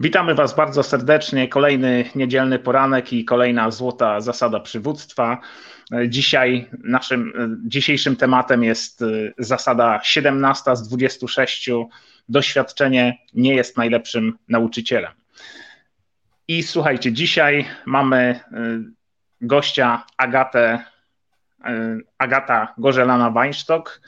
Witamy Was bardzo serdecznie. Kolejny niedzielny poranek i kolejna złota zasada przywództwa. Dzisiaj naszym dzisiejszym tematem jest zasada 17 z 26. Doświadczenie nie jest najlepszym nauczycielem. I słuchajcie, dzisiaj mamy gościa Agatę, Agata Gorzelana-Weinstock.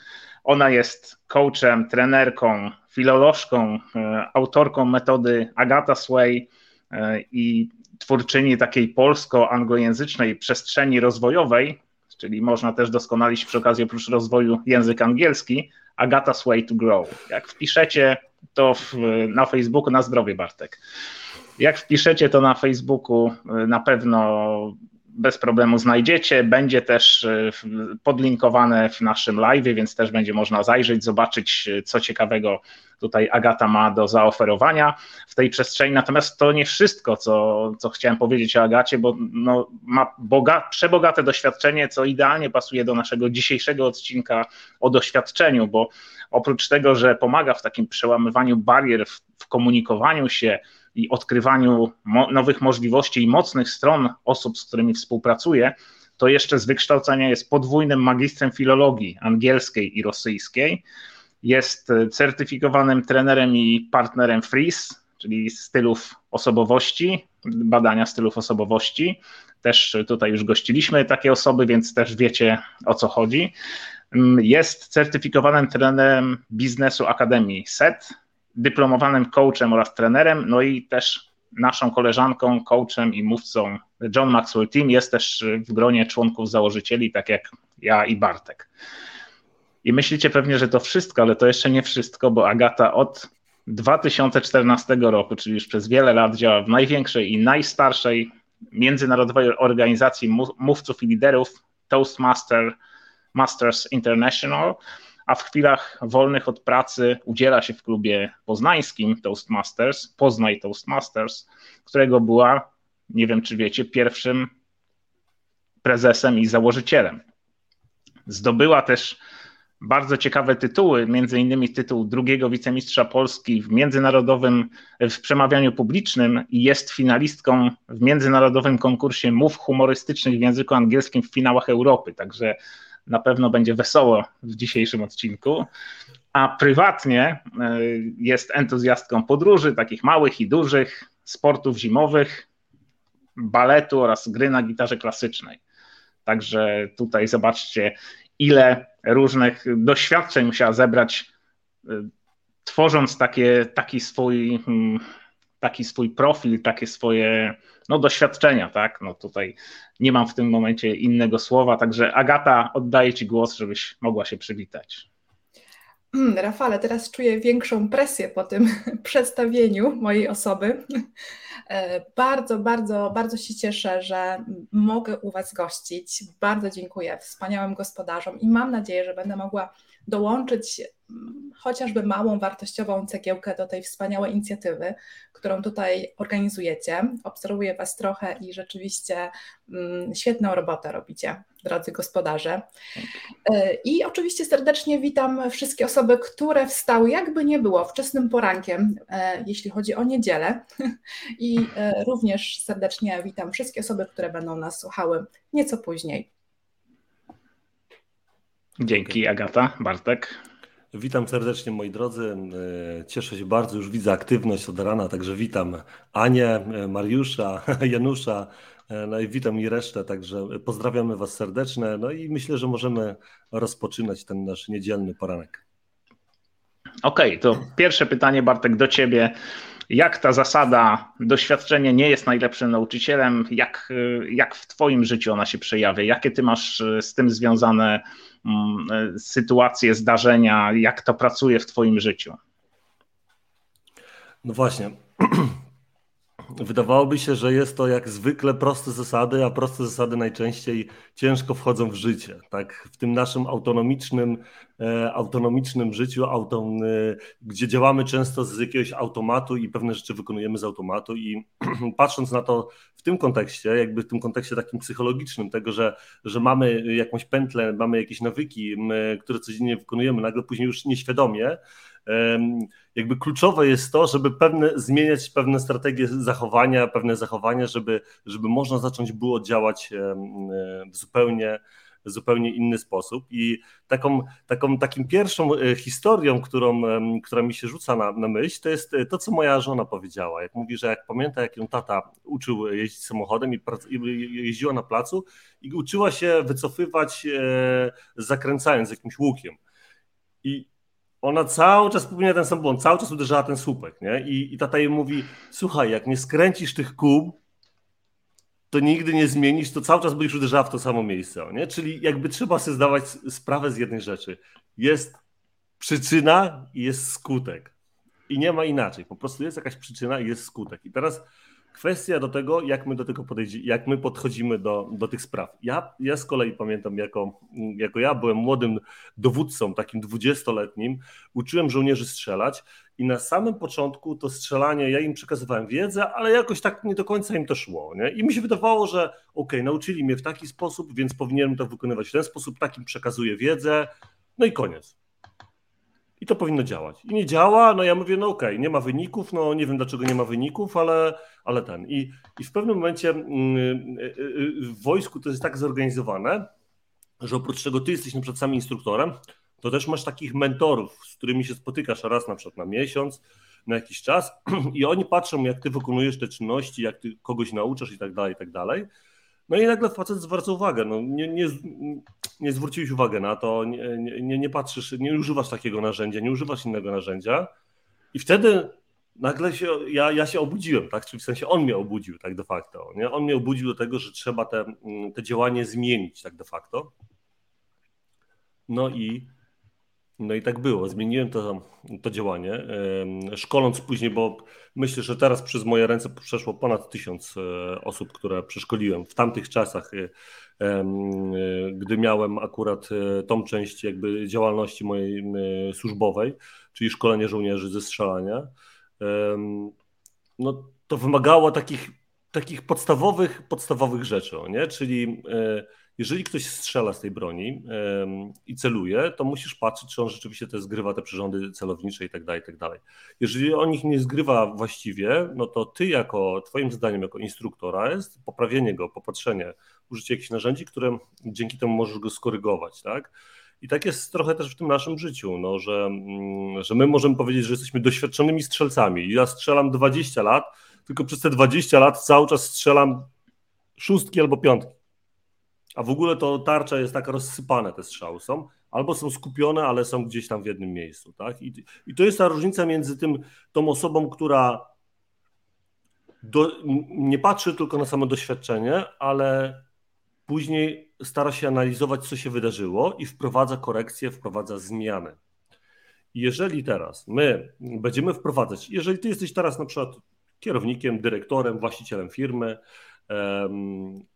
Ona jest coachem, trenerką, filolożką, e, autorką metody Agata Sway e, i twórczyni takiej polsko-anglojęzycznej przestrzeni rozwojowej, czyli można też doskonalić przy okazji oprócz rozwoju język angielski, Agata Sway to Grow. Jak wpiszecie to w, na Facebooku, na zdrowie Bartek. Jak wpiszecie to na Facebooku, e, na pewno bez problemu znajdziecie. Będzie też e, podlinkowane w naszym live, więc też będzie można zajrzeć, zobaczyć, e, co ciekawego tutaj Agata ma do zaoferowania w tej przestrzeni. Natomiast to nie wszystko, co, co chciałem powiedzieć o Agacie, bo no, ma boga, przebogate doświadczenie, co idealnie pasuje do naszego dzisiejszego odcinka o doświadczeniu, bo oprócz tego, że pomaga w takim przełamywaniu barier w, w komunikowaniu się, i odkrywaniu mo nowych możliwości i mocnych stron osób, z którymi współpracuję, to jeszcze z wykształcenia jest podwójnym magistrem filologii angielskiej i rosyjskiej. Jest certyfikowanym trenerem i partnerem FREEZE, czyli stylów osobowości, badania stylów osobowości. Też tutaj już gościliśmy takie osoby, więc też wiecie o co chodzi. Jest certyfikowanym trenerem biznesu Akademii SET, dyplomowanym coachem oraz trenerem, no i też naszą koleżanką, coachem i mówcą John Maxwell Team jest też w gronie członków założycieli, tak jak ja i Bartek. I myślicie pewnie, że to wszystko, ale to jeszcze nie wszystko, bo Agata od 2014 roku, czyli już przez wiele lat działa w największej i najstarszej międzynarodowej organizacji mówców i liderów Toastmaster Masters International, a w chwilach wolnych od pracy udziela się w klubie poznańskim Toastmasters, Poznaj Toastmasters, którego była, nie wiem czy wiecie, pierwszym prezesem i założycielem. Zdobyła też bardzo ciekawe tytuły, między innymi tytuł drugiego wicemistrza Polski w międzynarodowym, w przemawianiu publicznym i jest finalistką w międzynarodowym konkursie mów humorystycznych w języku angielskim w finałach Europy, także na pewno będzie wesoło w dzisiejszym odcinku. A prywatnie e, jest entuzjastką podróży, takich małych i dużych, sportów zimowych, baletu oraz gry na gitarze klasycznej. Także tutaj zobaczcie, ile różnych doświadczeń musiała zebrać, e, tworząc takie, taki, swój, hmm, taki swój profil, takie swoje no, doświadczenia, tak? No tutaj nie mam w tym momencie innego słowa, także Agata, oddaję Ci głos, żebyś mogła się przywitać. Hmm, Rafale, teraz czuję większą presję po tym przedstawieniu mojej osoby. E, bardzo, bardzo, bardzo się cieszę, że mogę u Was gościć. Bardzo dziękuję wspaniałym gospodarzom i mam nadzieję, że będę mogła dołączyć mm, chociażby małą wartościową cegiełkę do tej wspaniałej inicjatywy, którą tutaj organizujecie. Obserwuję Was trochę i rzeczywiście mm, świetną robotę robicie, drodzy gospodarze. E, I oczywiście serdecznie witam wszystkie osoby, które wstały, jakby nie było, wczesnym porankiem, e, jeśli chodzi o niedzielę. I e, również serdecznie witam wszystkie osoby, które będą nas słuchały nieco później. Dzięki Agata, Bartek. Witam serdecznie moi drodzy. Cieszę się bardzo, już widzę aktywność od rana, także witam Anię, Mariusza, Janusza, no i witam i resztę, także pozdrawiamy Was serdecznie. No i myślę, że możemy rozpoczynać ten nasz niedzielny poranek. Okej, okay, to pierwsze pytanie Bartek do Ciebie. Jak ta zasada doświadczenie nie jest najlepszym nauczycielem, jak, jak w Twoim życiu ona się przejawia? Jakie Ty masz z tym związane Mm, sytuacje, zdarzenia, jak to pracuje w Twoim życiu? No właśnie. Wydawałoby się, że jest to jak zwykle proste zasady, a proste zasady najczęściej ciężko wchodzą w życie. Tak? W tym naszym autonomicznym, e, autonomicznym życiu, e, gdzie działamy często z jakiegoś automatu i pewne rzeczy wykonujemy z automatu i patrząc na to w tym kontekście, jakby w tym kontekście takim psychologicznym, tego, że, że mamy jakąś pętlę, mamy jakieś nawyki, które codziennie wykonujemy, nagle później już nieświadomie, jakby kluczowe jest to, żeby pewne, zmieniać pewne strategie zachowania, pewne zachowania, żeby, żeby można zacząć było działać w zupełnie zupełnie inny sposób. I taką, taką takim pierwszą e, historią, którą, która mi się rzuca na, na myśl, to jest e, to, co moja żona powiedziała. Jak mówi, że jak pamięta, jak ją tata uczył jeździć samochodem i, jeździła na placu i uczyła się wycofywać, e, zakręcając jakimś łukiem. I ona cały czas popełnia ten sam błąd, cały czas uderzała ten słupek, nie? I, I tata jej mówi, słuchaj, jak nie skręcisz tych kół, to nigdy nie zmienisz, to cały czas będziesz uderzała w to samo miejsce. Nie? Czyli jakby trzeba sobie zdawać sprawę z jednej rzeczy. Jest przyczyna i jest skutek. I nie ma inaczej. Po prostu jest jakaś przyczyna i jest skutek. I teraz kwestia do tego, jak my do tego jak my podchodzimy do, do tych spraw. Ja, ja z kolei pamiętam, jako, jako ja byłem młodym dowódcą, takim dwudziestoletnim, uczyłem żołnierzy strzelać i na samym początku to strzelanie, ja im przekazywałem wiedzę, ale jakoś tak nie do końca im to szło. Nie? I mi się wydawało, że ok, nauczyli mnie w taki sposób, więc powinienem to wykonywać w ten sposób, takim przekazuję wiedzę, no i koniec. I to powinno działać. I nie działa, no ja mówię, no okej, okay, nie ma wyników, no nie wiem dlaczego nie ma wyników, ale, ale ten. I, I w pewnym momencie mm, y, y, y, w wojsku to jest tak zorganizowane, że oprócz tego ty jesteś na przykład sam instruktorem, to też masz takich mentorów, z którymi się spotykasz raz na przykład na miesiąc, na jakiś czas i oni patrzą, jak ty wykonujesz te czynności, jak ty kogoś nauczasz i tak dalej, i tak dalej. No i nagle facet zwraca uwagę, no nie, nie, nie zwróciłeś uwagi na to, nie, nie, nie patrzysz, nie używasz takiego narzędzia, nie używasz innego narzędzia i wtedy nagle się, ja, ja się obudziłem, tak, czyli w sensie on mnie obudził tak de facto, nie? on mnie obudził do tego, że trzeba te, te działanie zmienić tak de facto. No i no i tak było. Zmieniłem to, to działanie, szkoląc później, bo myślę, że teraz przez moje ręce przeszło ponad tysiąc e, osób, które przeszkoliłem w tamtych czasach, e, e, gdy miałem akurat tą część jakby działalności mojej służbowej, czyli szkolenie żołnierzy ze strzelania. No to wymagało takich, takich podstawowych, podstawowych rzeczy, nie? czyli jeżeli ktoś strzela z tej broni i celuje, to musisz patrzeć, czy on rzeczywiście te zgrywa te przyrządy celownicze i tak dalej, i tak dalej. Jeżeli on ich nie zgrywa właściwie, no to ty jako, twoim zdaniem jako instruktora jest poprawienie go, popatrzenie, użycie jakichś narzędzi, które dzięki temu możesz go skorygować, tak? I tak jest trochę też w tym naszym życiu, no, że, mm, że my możemy powiedzieć, że jesteśmy doświadczonymi strzelcami. Ja strzelam 20 lat, tylko przez te 20 lat cały czas strzelam szóstki albo piątki a w ogóle to tarcza jest taka rozsypane, te strzały są, albo są skupione, ale są gdzieś tam w jednym miejscu. Tak? I, i to jest ta różnica między tym, tą osobą, która do, nie patrzy tylko na samo doświadczenie, ale później stara się analizować, co się wydarzyło i wprowadza korekcję, wprowadza zmiany. Jeżeli teraz my będziemy wprowadzać, jeżeli ty jesteś teraz na przykład kierownikiem, dyrektorem, właścicielem firmy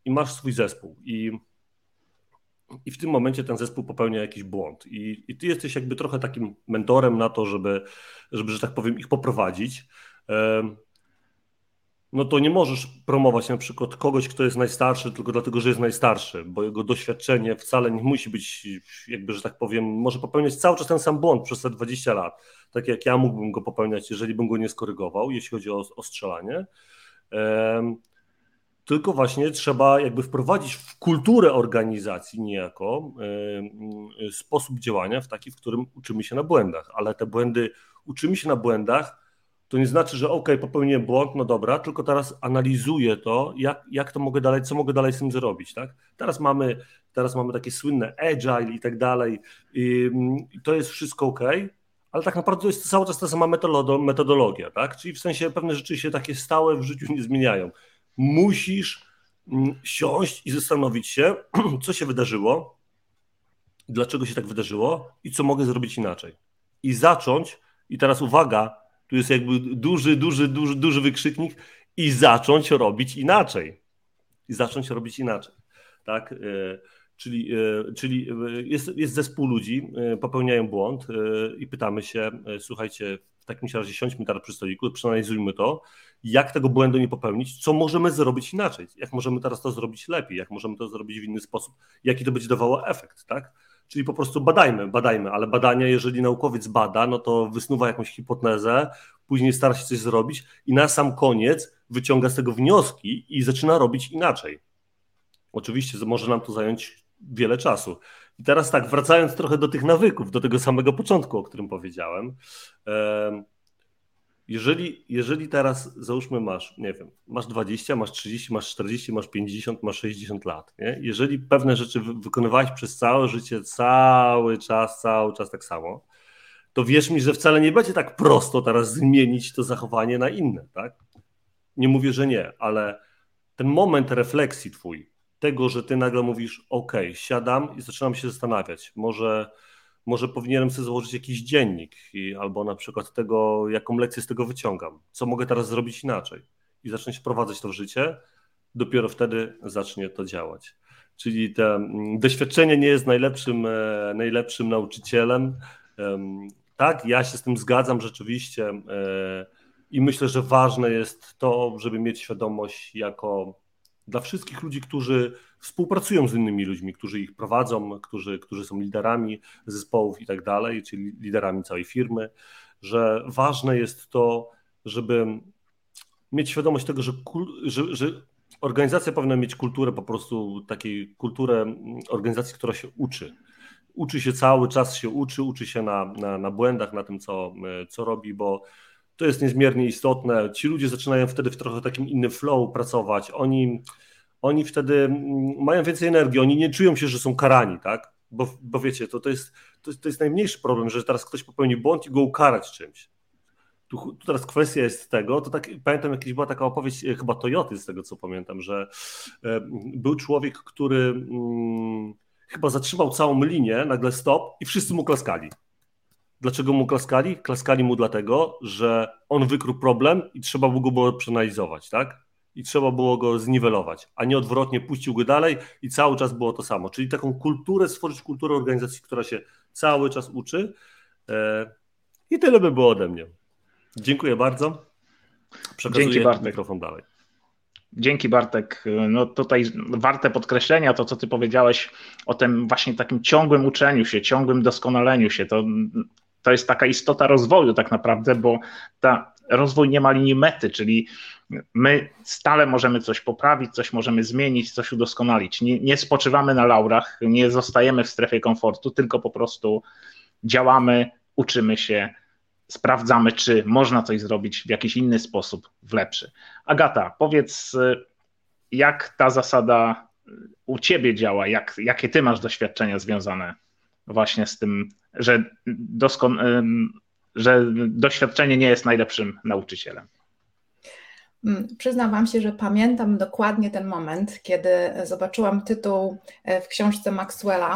i masz swój zespół i i w tym momencie ten zespół popełnia jakiś błąd. I, i ty jesteś jakby trochę takim mentorem na to, żeby, żeby że tak powiem, ich poprowadzić. No to nie możesz promować na przykład kogoś, kto jest najstarszy, tylko dlatego, że jest najstarszy, bo jego doświadczenie wcale nie musi być, jakby, że tak powiem, może popełniać cały czas ten sam błąd przez te 20 lat, tak jak ja mógłbym go popełniać, jeżeli bym go nie skorygował, jeśli chodzi o, o strzelanie tylko właśnie trzeba jakby wprowadzić w kulturę organizacji niejako yy, sposób działania w taki, w którym uczymy się na błędach, ale te błędy, uczymy się na błędach, to nie znaczy, że ok, popełniłem błąd, no dobra, tylko teraz analizuję to, jak, jak to mogę dalej, co mogę dalej z tym zrobić, tak? Teraz mamy, teraz mamy takie słynne agile i tak dalej i to jest wszystko ok, ale tak naprawdę to jest cały czas ta sama metodologia, tak? Czyli w sensie pewne rzeczy się takie stałe w życiu nie zmieniają musisz mm, siąść i zastanowić się, co się wydarzyło, dlaczego się tak wydarzyło i co mogę zrobić inaczej. I zacząć, i teraz uwaga, tu jest jakby duży, duży, duży, duży wykrzyknik, i zacząć robić inaczej. I zacząć robić inaczej. Tak? E, czyli, e, czyli e, jest, jest zespół ludzi, popełniają błąd i pytamy się, słuchajcie, takim razie siądźmy teraz przy stoliku, przeanalizujmy to jak tego błędu nie popełnić, co możemy zrobić inaczej, jak możemy teraz to zrobić lepiej, jak możemy to zrobić w inny sposób, jaki to będzie dawało efekt, tak? Czyli po prostu badajmy, badajmy, ale badania, jeżeli naukowiec bada, no to wysnuwa jakąś hipotezę, później stara się coś zrobić i na sam koniec wyciąga z tego wnioski i zaczyna robić inaczej. Oczywiście może nam to zająć wiele czasu. I teraz tak, wracając trochę do tych nawyków, do tego samego początku, o którym powiedziałem. Jeżeli, jeżeli teraz, załóżmy, masz, nie wiem, masz 20, masz 30, masz 40, masz 50, masz 60 lat, nie? jeżeli pewne rzeczy wy wykonywałeś przez całe życie, cały czas, cały czas tak samo, to wierz mi, że wcale nie będzie tak prosto teraz zmienić to zachowanie na inne, tak? Nie mówię, że nie, ale ten moment refleksji twój, tego, że ty nagle mówisz, ok, siadam i zaczynam się zastanawiać, może może powinienem sobie założyć jakiś dziennik i, albo na przykład tego, jaką lekcję z tego wyciągam, co mogę teraz zrobić inaczej i zacząć wprowadzać to w życie, dopiero wtedy zacznie to działać. Czyli to mm, doświadczenie nie jest najlepszym, e, najlepszym nauczycielem. Tak, ja się z tym zgadzam rzeczywiście e, i myślę, że ważne jest to, żeby mieć świadomość jako dla wszystkich ludzi, którzy współpracują z innymi ludźmi, którzy ich prowadzą, którzy, którzy są liderami zespołów i tak dalej, czyli liderami całej firmy, że ważne jest to, żeby mieć świadomość tego, że, że, że organizacja powinna mieć kulturę po prostu takiej kulturę organizacji, która się uczy. Uczy się cały czas, się uczy, uczy się na, na, na błędach, na tym, co, co robi, bo to jest niezmiernie istotne. Ci ludzie zaczynają wtedy w trochę takim innym flow pracować. Oni, oni wtedy mm, mają więcej energii, oni nie czują się, że są karani, tak? Bo, bo wiecie, to, to, jest, to, to jest najmniejszy problem, że teraz ktoś popełni błąd i go ukarać czymś. Tu, tu, teraz kwestia jest tego, to tak, pamiętam jakieś była taka opowieść, e, chyba Toyoty z tego co pamiętam, że e, był człowiek, który mm, chyba zatrzymał całą linię, nagle stop i wszyscy mu klaskali. Dlaczego mu klaskali? Klaskali mu dlatego, że on wykrył problem i trzeba było go przeanalizować, tak? I trzeba było go zniwelować, a nie odwrotnie, puścił go dalej i cały czas było to samo. Czyli taką kulturę, stworzyć kulturę organizacji, która się cały czas uczy. E, I tyle by było ode mnie. Dziękuję bardzo. Przekazuję Dzięki, Bartek. mikrofon dalej. Dzięki Bartek. No tutaj warte podkreślenia to, co ty powiedziałeś o tym właśnie takim ciągłym uczeniu się, ciągłym doskonaleniu się. To to jest taka istota rozwoju tak naprawdę, bo ta rozwój nie ma linii mety, czyli my stale możemy coś poprawić, coś możemy zmienić, coś udoskonalić. Nie, nie spoczywamy na laurach, nie zostajemy w strefie komfortu, tylko po prostu działamy, uczymy się, sprawdzamy, czy można coś zrobić w jakiś inny sposób, w lepszy. Agata, powiedz, jak ta zasada u ciebie działa, jak, jakie ty masz doświadczenia związane właśnie z tym, że, doskon, że doświadczenie nie jest najlepszym nauczycielem. Mm, przyznam Wam się, że pamiętam dokładnie ten moment, kiedy zobaczyłam tytuł e, w książce Maxwella.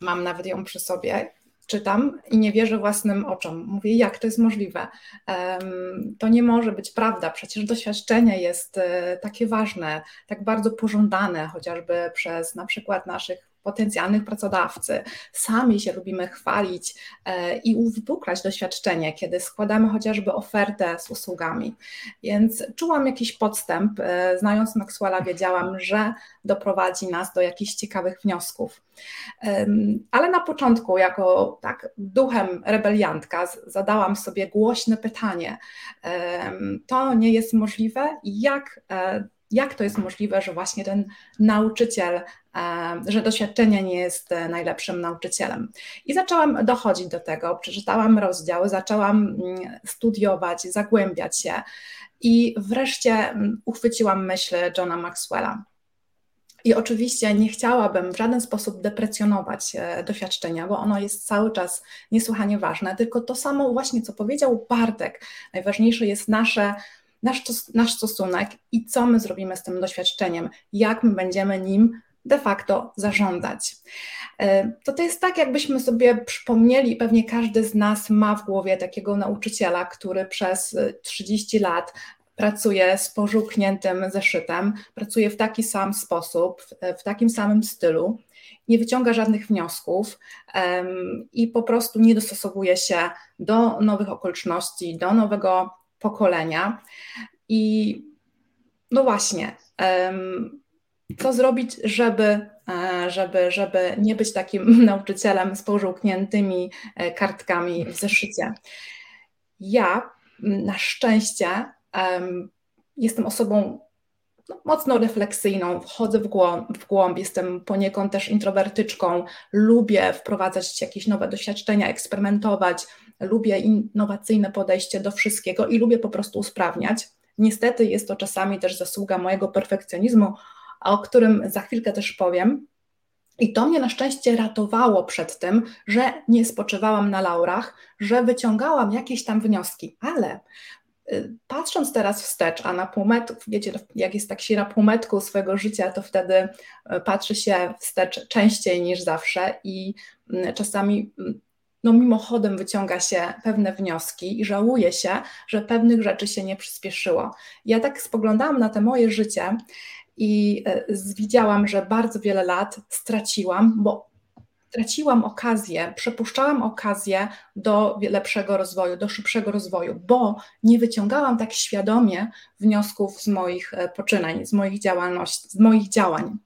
Mam nawet ją przy sobie. Czytam i nie wierzę własnym oczom. Mówię, jak to jest możliwe? To nie może być prawda. Przecież doświadczenie jest e, takie ważne, tak bardzo pożądane, chociażby przez na przykład naszych potencjalnych pracodawcy. Sami się lubimy chwalić e, i uwypuklać doświadczenie, kiedy składamy chociażby ofertę z usługami. Więc czułam jakiś podstęp, e, znając Maxwella wiedziałam, że doprowadzi nas do jakichś ciekawych wniosków. Ale na początku, jako tak duchem rebeliantka, zadałam sobie głośne pytanie: to nie jest możliwe, jak e, jak to jest możliwe, że właśnie ten nauczyciel, e, że doświadczenie nie jest e, najlepszym nauczycielem. I zaczęłam dochodzić do tego, przeczytałam rozdział, zaczęłam mm, studiować, zagłębiać się i wreszcie mm, uchwyciłam myśl Johna Maxwella. I oczywiście nie chciałabym w żaden sposób deprecjonować e, doświadczenia, bo ono jest cały czas niesłychanie ważne, tylko to samo właśnie, co powiedział Bartek, najważniejsze jest nasze nasz, nasz stosunek i co my zrobimy z tym doświadczeniem, jak my będziemy nim de facto zarządzać. E, to to jest tak, jakbyśmy sobie przypomnieli, pewnie każdy z nas ma w głowie takiego nauczyciela, który przez 30 lat pracuje z pożółkniętym zeszytem, pracuje w taki sam sposób, w takim samym stylu, nie wyciąga żadnych wniosków um, i po prostu nie dostosowuje się do nowych okoliczności, do nowego pokolenia. I no właśnie, co zrobić, żeby, e, żeby, żeby nie być takim nauczycielem z pożółkniętymi e, kartkami w zeszycie. Ja na szczęście jestem osobą no, mocno refleksyjną, wchodzę w głąb, w głąb, jestem poniekąd też introwertyczką, lubię wprowadzać jakieś nowe doświadczenia, eksperymentować, lubię innowacyjne podejście do wszystkiego i lubię po prostu usprawniać. Niestety jest to czasami też zasługa mojego perfekcjonizmu, o którym za chwilkę też powiem. I to mnie na szczęście ratowało przed tym, że nie spoczywałam na laurach, że wyciągałam jakieś tam wnioski, ale y, patrząc teraz wstecz, a na półmetku, wiecie, jak jest tak się na półmetku swojego życia, to wtedy y, patrzy się wstecz częściej niż zawsze i y, czasami no mimochodem wyciąga się pewne wnioski i żałuje się, że pewnych rzeczy się nie przyspieszyło. Ja tak spoglądałam na te moje życie i e, widziałam, że bardzo wiele lat straciłam, bo traciłam okazję, przepuszczałam okazję do lepszego rozwoju, do szybszego rozwoju, bo nie wyciągałam tak świadomie wniosków z moich e, poczynań, z moich działalności, z moich działań.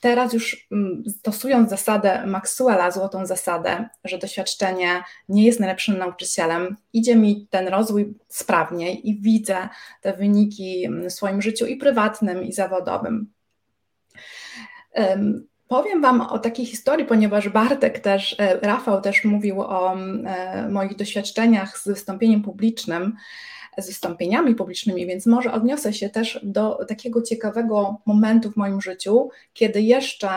Teraz już mm, stosując zasadę Maxwella, złotą zasadę, że doświadczenie nie jest najlepszym nauczycielem, idzie mi ten rozwój sprawniej i widzę te wyniki w swoim życiu i prywatnym, i zawodowym. Powiem Wam o takiej historii, ponieważ Bartek też, e, Rafał też mówił o e, moich doświadczeniach z wystąpieniem publicznym z wystąpieniami publicznymi, więc może odniosę się też do takiego ciekawego momentu w moim życiu, kiedy jeszcze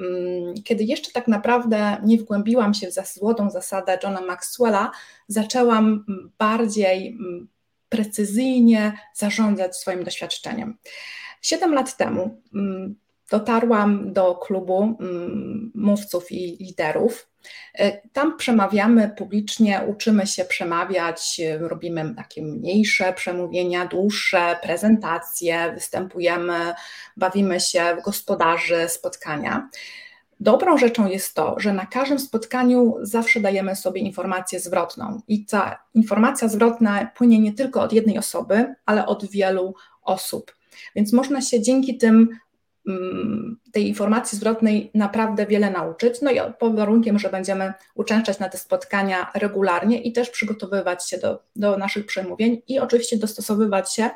mm, kiedy jeszcze tak naprawdę nie wgłębiłam się w złotą zasadę Johna Maxwella, zaczęłam bardziej mm, precyzyjnie zarządzać swoim doświadczeniem. Siedem lat temu mm, dotarłam do klubu mówców i liderów E, tam przemawiamy publicznie, uczymy się przemawiać, e, robimy takie mniejsze przemówienia, dłuższe prezentacje, występujemy, bawimy się w gospodarzy spotkania. Dobrą rzeczą jest to, że na każdym spotkaniu zawsze dajemy sobie informację zwrotną i ta informacja zwrotna płynie nie tylko od jednej osoby, ale od wielu osób. Więc można się dzięki tym Mm, tej informacji zwrotnej naprawdę wiele nauczyć. No i pod warunkiem, że będziemy uczęszczać na te spotkania regularnie i też przygotowywać się do, do naszych przemówień i oczywiście dostosowywać się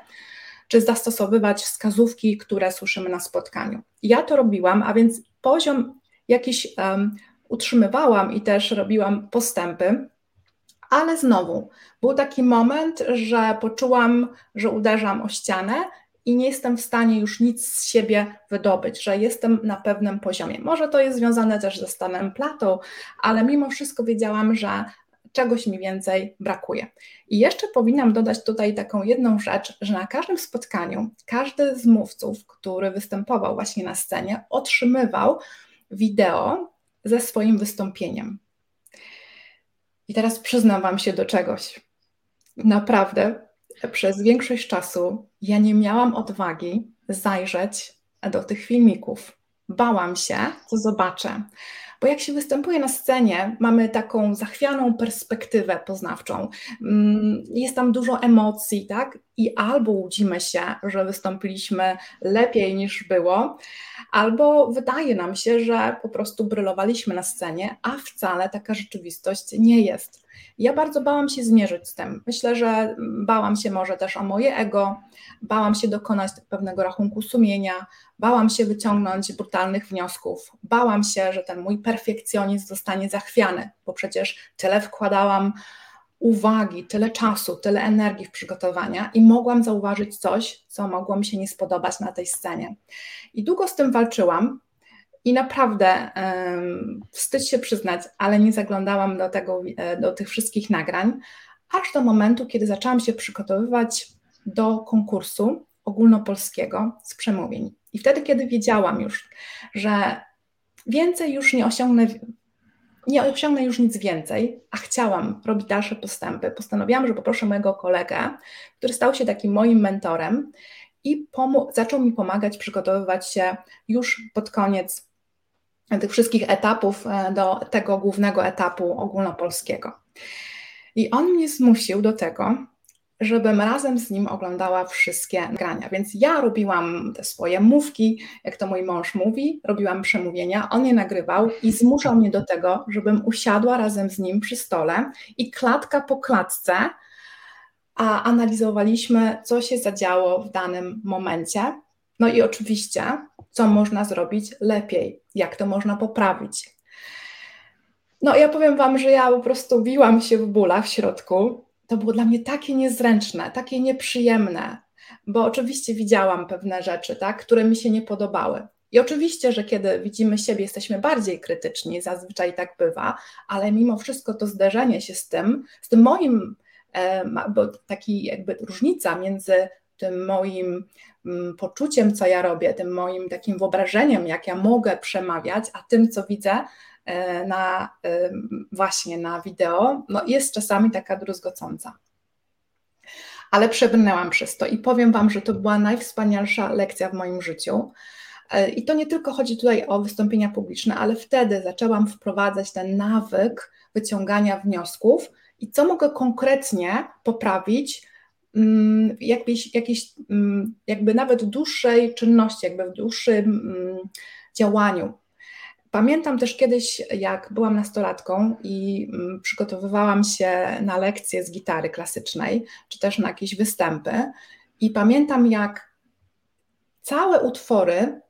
czy zastosowywać wskazówki, które słyszymy na spotkaniu. Ja to robiłam, a więc poziom jakiś um, utrzymywałam i też robiłam postępy, ale znowu był taki moment, że poczułam, że uderzam o ścianę i nie jestem w stanie już nic z siebie wydobyć, że jestem na pewnym poziomie. Może to jest związane też ze stanem Plato, ale mimo wszystko wiedziałam, że czegoś mi więcej brakuje. I jeszcze powinnam dodać tutaj taką jedną rzecz, że na każdym spotkaniu każdy z mówców, który występował właśnie na scenie, otrzymywał wideo ze swoim wystąpieniem. I teraz przyznam Wam się do czegoś. Naprawdę przez większość czasu ja nie miałam odwagi zajrzeć do tych filmików. Bałam się, co zobaczę. Bo jak się występuje na scenie, mamy taką zachwianą perspektywę poznawczą. Mm, jest tam dużo emocji, tak? I albo łudzimy się, że wystąpiliśmy lepiej niż było, albo wydaje nam się, że po prostu brylowaliśmy na scenie, a wcale taka rzeczywistość nie jest. Ja bardzo bałam się zmierzyć z tym. Myślę, że bałam się może też o moje ego, bałam się dokonać pewnego rachunku sumienia, bałam się wyciągnąć brutalnych wniosków, bałam się, że ten mój perfekcjonizm zostanie zachwiany, bo przecież tyle wkładałam uwagi, tyle czasu, tyle energii w przygotowania i mogłam zauważyć coś, co mogło mi się nie spodobać na tej scenie. I długo z tym walczyłam, i naprawdę wstyd się przyznać, ale nie zaglądałam do, tego, e, do tych wszystkich nagrań, aż do momentu, kiedy zaczęłam się przygotowywać do konkursu ogólnopolskiego z przemówień. I wtedy, kiedy wiedziałam już, że więcej już nie osiągnę, nie osiągnę już nic więcej, a chciałam robić dalsze postępy, postanowiłam, że poproszę mojego kolegę, który stał się takim moim mentorem i zaczął mi pomagać przygotowywać się już pod koniec tych wszystkich etapów e, do tego głównego etapu ogólnopolskiego. I on mnie zmusił do tego, żebym razem z nim oglądała wszystkie nagrania. Więc ja robiłam te swoje mówki, jak to mój mąż mówi, robiłam przemówienia, on je nagrywał i zmuszał mnie do tego, żebym usiadła razem z nim przy stole i klatka po klatce a analizowaliśmy, co się zadziało w danym momencie. No i oczywiście, co można zrobić lepiej, jak to można poprawić. No, ja powiem Wam, że ja po prostu biłam się w bólach w środku. To było dla mnie takie niezręczne, takie nieprzyjemne, bo oczywiście widziałam pewne rzeczy, tak, które mi się nie podobały. I oczywiście, że kiedy widzimy siebie, jesteśmy bardziej krytyczni, zazwyczaj tak bywa, ale mimo wszystko to zderzenie się z tym, z tym moim, e, bo taki jakby różnica między tym moim poczuciem, co ja robię, tym moim takim wyobrażeniem, jak ja mogę przemawiać, a tym, co widzę, E, na właśnie na wideo, no jest czasami taka druzgocąca. Ale przebrnęłam przez to i powiem Wam, że to była najwspanialsza lekcja w moim życiu. E, I to nie tylko chodzi tutaj o wystąpienia publiczne, ale wtedy zaczęłam wprowadzać ten nawyk wyciągania wniosków i co mogę konkretnie poprawić mm, jakiejś, jakiejś mm, jakby nawet dłuższej czynności, jakby w dłuższym mm, działaniu. Pamiętam też kiedyś, jak byłam nastolatką i mm, przygotowywałam się na lekcje z gitary klasycznej, czy też na jakieś występy, i pamiętam, jak całe utwory,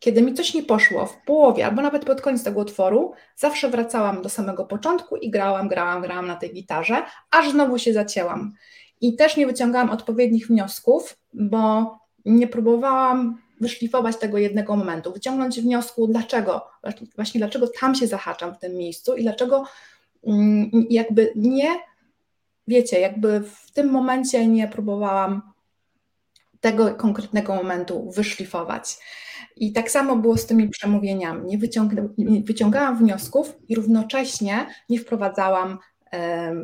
kiedy mi coś nie poszło w połowie, albo nawet pod koniec tego utworu, zawsze wracałam do samego początku i grałam, grałam, grałam na tej gitarze, aż znowu się zacięłam. I też nie wyciągałam odpowiednich wniosków, bo nie próbowałam wyszlifować tego jednego momentu, wyciągnąć wniosku, dlaczego, właśnie dlaczego tam się zahaczam w tym miejscu i dlaczego mm, jakby nie, wiecie, jakby w tym momencie nie próbowałam tego konkretnego momentu wyszlifować. I tak samo było z tymi przemówieniami. Nie, nie wyciągałam wniosków i równocześnie nie wprowadzałam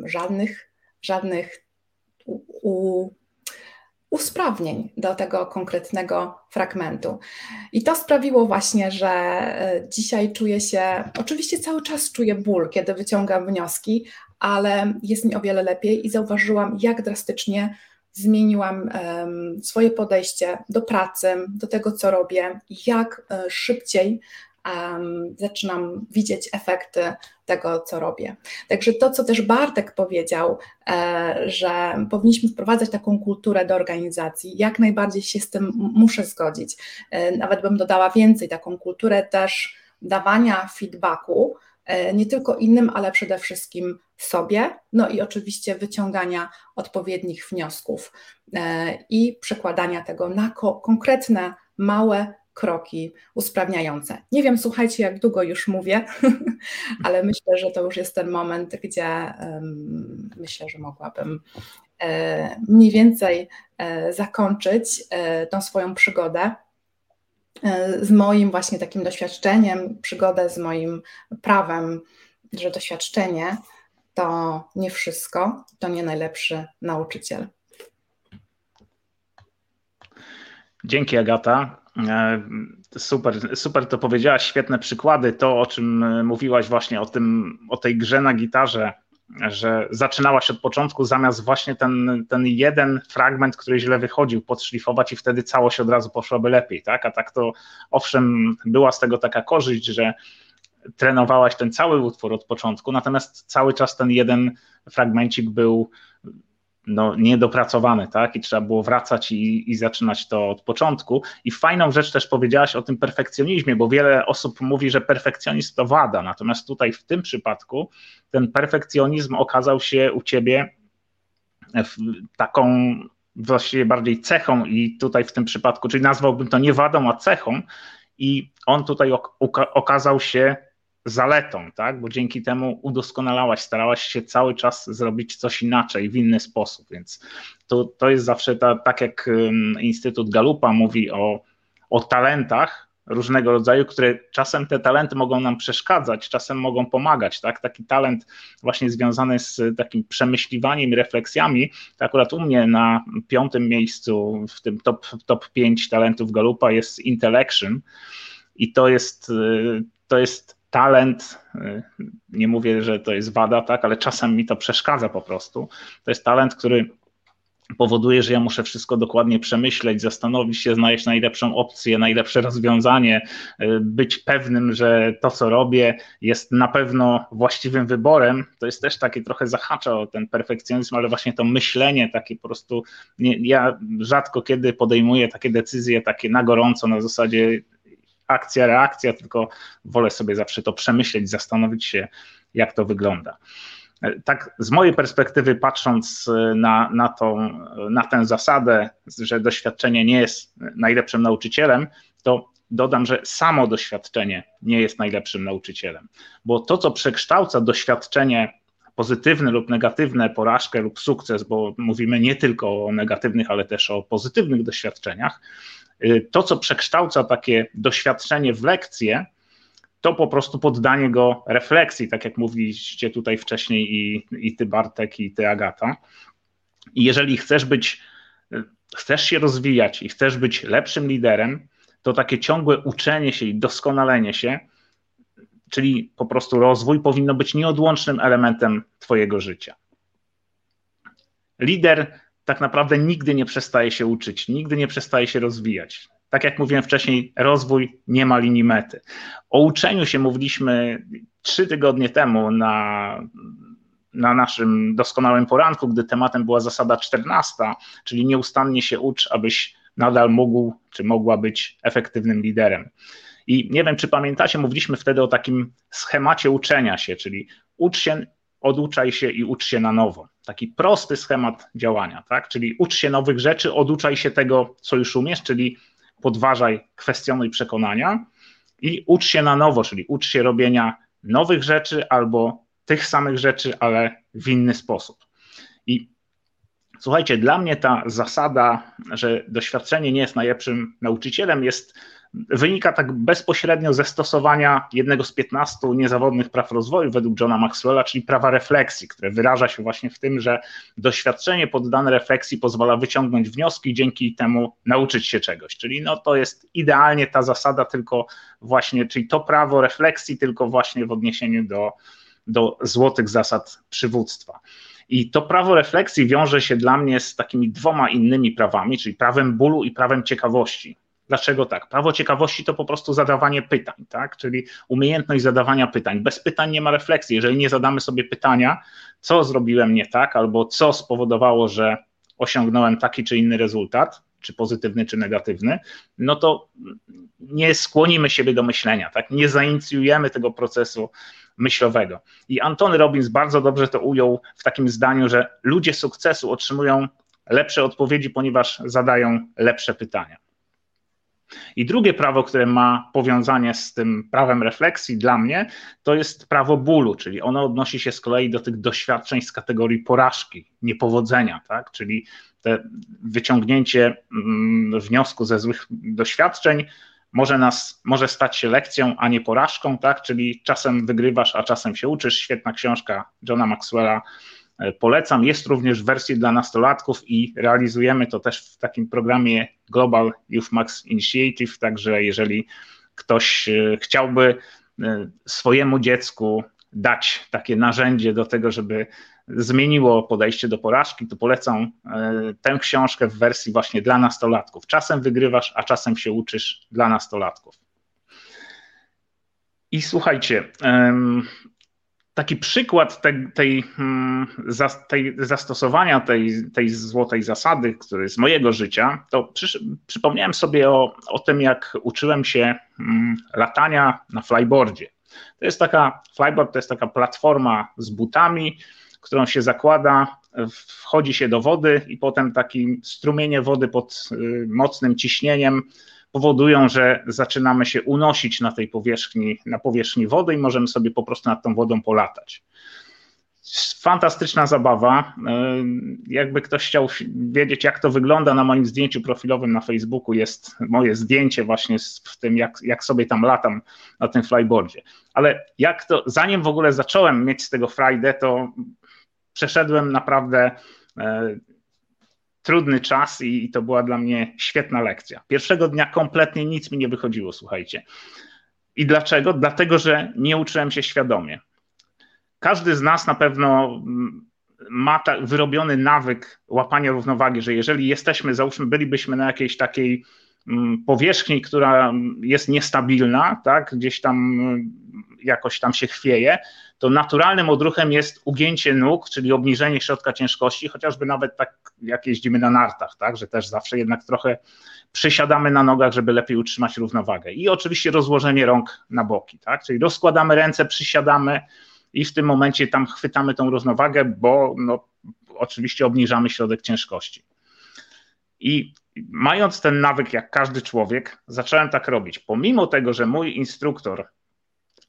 żadnych, żadnych u, usprawnień do tego konkretnego fragmentu. I to sprawiło właśnie, że e, dzisiaj czuję się, oczywiście cały czas czuję ból, kiedy wyciągam wnioski, ale jest mi o wiele lepiej i zauważyłam, jak drastycznie zmieniłam um, swoje podejście do pracy, do tego, co robię, jak um, szybciej um, zaczynam widzieć efekty tego, co robię. Także to, co też Bartek powiedział, e, że powinniśmy wprowadzać taką kulturę do organizacji, jak najbardziej się z tym muszę zgodzić. E, nawet bym dodała więcej, taką kulturę też dawania feedbacku, e, nie tylko innym, ale przede wszystkim sobie, no i oczywiście wyciągania odpowiednich wniosków i przekładania tego na ko konkretne, małe kroki usprawniające. Nie wiem, słuchajcie, jak długo już mówię, ale myślę, że to już jest ten moment, gdzie myślę, że mogłabym e, mniej więcej e, zakończyć e, tą swoją przygodę z moim właśnie takim doświadczeniem, przygodę z moim prawem, że doświadczenie to nie wszystko, to nie najlepszy nauczyciel. Dzięki Agata. E, super, super to powiedziałaś, świetne przykłady. To, o czym mówiłaś właśnie o tym, o tej grze na gitarze, że zaczynałaś od początku, zamiast właśnie ten, ten jeden fragment, który źle wychodził, podszlifować i wtedy całość od razu poszłaby lepiej, tak? A tak to owszem, była z tego taka korzyść, że trenowałaś ten cały utwór od początku, natomiast cały czas ten jeden fragmencik był no, niedopracowany, tak? I trzeba było wracać i, i zaczynać to od początku. I fajną rzecz też powiedziałaś o tym perfekcjonizmie, bo wiele osób mówi, że perfekcjonizm to wada, natomiast tutaj w tym przypadku ten perfekcjonizm okazał się u ciebie taką właściwie bardziej cechą i tutaj w tym przypadku, czyli nazwałbym to nie wadą, a cechą i on tutaj okazał się zaletą, tak? bo dzięki temu udoskonalałaś, starałaś się cały czas zrobić coś inaczej, w inny sposób, więc to, to jest zawsze ta, tak jak Instytut Galupa mówi o, o talentach różnego rodzaju, które czasem te talenty mogą nam przeszkadzać, czasem mogą pomagać, tak? Taki talent właśnie związany z takim przemyśliwaniem refleksjami, to akurat u mnie na piątym miejscu w tym top, top 5 talentów Galupa jest intellection i to jest, y, to jest talent, y, nie mówię, że to jest wada, tak, ale czasem mi to przeszkadza po prostu. To jest talent, który powoduje, że ja muszę wszystko dokładnie przemyśleć, zastanowić się, znaleźć najlepszą opcję, najlepsze rozwiązanie, y, być pewnym, że to, co robię, jest na pewno właściwym wyborem. To jest też takie trochę zahacza o ten perfekcjonizm, ale właśnie to myślenie takie po prostu. Nie, ja rzadko kiedy podejmuję takie decyzje, takie na gorąco, na zasadzie akcja, reakcja, tylko wolę sobie zawsze to przemyśleć, zastanowić się, jak to wygląda. Tak, z mojej perspektywy, patrząc na, na, tą, na tę zasadę, że doświadczenie nie jest najlepszym nauczycielem, to dodam, że samo doświadczenie nie jest najlepszym nauczycielem, bo to, co przekształca doświadczenie pozytywne lub negatywne, porażkę lub sukces, bo mówimy nie tylko o negatywnych, ale też o pozytywnych doświadczeniach, to, co przekształca takie doświadczenie w lekcję, to po prostu poddanie go refleksji, tak jak mówiliście tutaj wcześniej i, i ty Bartek, i ty Agata. I jeżeli chcesz być, chcesz się rozwijać i chcesz być lepszym liderem, to takie ciągłe uczenie się i doskonalenie się, czyli po prostu rozwój, powinno być nieodłącznym elementem Twojego życia. Lider tak naprawdę nigdy nie przestaje się uczyć, nigdy nie przestaje się rozwijać tak jak mówiłem wcześniej, rozwój nie ma linii mety. O uczeniu się mówiliśmy trzy tygodnie temu na, na naszym doskonałym poranku, gdy tematem była zasada 14, czyli nieustannie się ucz, abyś nadal mógł czy mogła być efektywnym liderem. I nie wiem, czy pamiętacie, mówiliśmy wtedy o takim schemacie uczenia się, czyli ucz się, oduczaj się i ucz się na nowo. Taki prosty schemat działania, tak? Czyli ucz się nowych rzeczy, oduczaj się tego, co już umiesz, czyli podważaj, kwestionuj przekonania i ucz się na nowo, czyli ucz się robienia nowych rzeczy albo tych samych rzeczy, ale w inny sposób. I słuchajcie, dla mnie ta zasada, że doświadczenie nie jest najlepszym nauczycielem, jest wynika tak bezpośrednio ze stosowania jednego z 15 niezawodnych praw rozwoju według Johna Maxwella, czyli prawa refleksji, które wyraża się właśnie w tym, że doświadczenie poddane refleksji pozwala wyciągnąć wnioski i dzięki temu nauczyć się czegoś. Czyli no to jest idealnie ta zasada, tylko właśnie, czyli to prawo refleksji, tylko właśnie w odniesieniu do, do złotych zasad przywództwa. I to prawo refleksji wiąże się dla mnie z takimi dwoma innymi prawami, czyli prawem bólu i prawem ciekawości. Dlaczego tak? Prawo ciekawości to po prostu zadawanie pytań, tak? Czyli umiejętność zadawania pytań. Bez pytań nie ma refleksji. Jeżeli nie zadamy sobie pytania, co zrobiłem nie tak, albo co spowodowało, że osiągnąłem taki czy inny rezultat, czy pozytywny, czy negatywny, no to nie skłonimy siebie do myślenia, tak? Nie zainicjujemy tego procesu myślowego. I Antony Robbins bardzo dobrze to ujął w takim zdaniu, że ludzie sukcesu otrzymują lepsze odpowiedzi, ponieważ zadają lepsze pytania. I drugie prawo, które ma powiązanie z tym prawem refleksji dla mnie, to jest prawo bólu, czyli ono odnosi się z kolei do tych doświadczeń z kategorii porażki, niepowodzenia, tak? czyli te wyciągnięcie mm, wniosku ze złych doświadczeń może nas, może stać się lekcją, a nie porażką, tak? Czyli czasem wygrywasz, a czasem się uczysz. Świetna książka Johna Maxwella polecam. Jest również w wersji dla nastolatków i realizujemy to też w takim programie Global Youth Max Initiative, także jeżeli ktoś e, chciałby e, swojemu dziecku dać takie narzędzie do tego, żeby zmieniło podejście do porażki, to polecam tę książkę w wersji właśnie dla nastolatków. Czasem wygrywasz, a czasem się uczysz dla nastolatków. I słuchajcie, taki przykład tej, hmm, tej, zastosowania tej, tej złotej zasady, który z mojego życia, to przy, przypomniałem sobie o, o tym, jak uczyłem się hmm, latania na flyboardzie. To jest taka, flyboard to jest taka platforma z butami, którą się zakłada, wchodzi się do wody i potem taki strumienie wody pod y, mocnym ciśnieniem powodują, że zaczynamy się unosić na tej powierzchni, na powierzchni wody i możemy sobie po prostu nad tą wodą polatać. Fantastyczna zabawa. E, jakby ktoś chciał wiedzieć, jak to wygląda, na moim zdjęciu profilowym na Facebooku jest moje zdjęcie właśnie z tym, jak, jak sobie tam latam na tym flyboardzie. Ale jak to, zanim w ogóle zacząłem mieć z tego frajdę, to przeszedłem naprawdę e, trudny czas i, i to była dla mnie świetna lekcja. Pierwszego dnia kompletnie nic mi nie wychodziło, słuchajcie. I dlaczego? Dlatego, że nie uczyłem się świadomie. Każdy z nas na pewno mm, ma ta, wyrobiony nawyk łapania równowagi, że jeżeli jesteśmy, załóżmy, bylibyśmy na jakiejś takiej mm, powierzchni, która jest niestabilna, tak, gdzieś tam mm, jakoś tam się chwieje, to naturalnym odruchem jest ugięcie nóg, czyli obniżenie środka ciężkości, chociażby nawet tak jak jeździmy na nartach, tak, że też zawsze jednak trochę przysiadamy na nogach, żeby lepiej utrzymać równowagę. I oczywiście rozłożenie rąk na boki, tak, czyli rozkładamy ręce, przysiadamy i w tym momencie tam chwytamy tą równowagę, bo no, oczywiście obniżamy środek ciężkości. I mając ten nawyk, jak każdy człowiek, zacząłem tak robić. Pomimo tego, że mój instruktor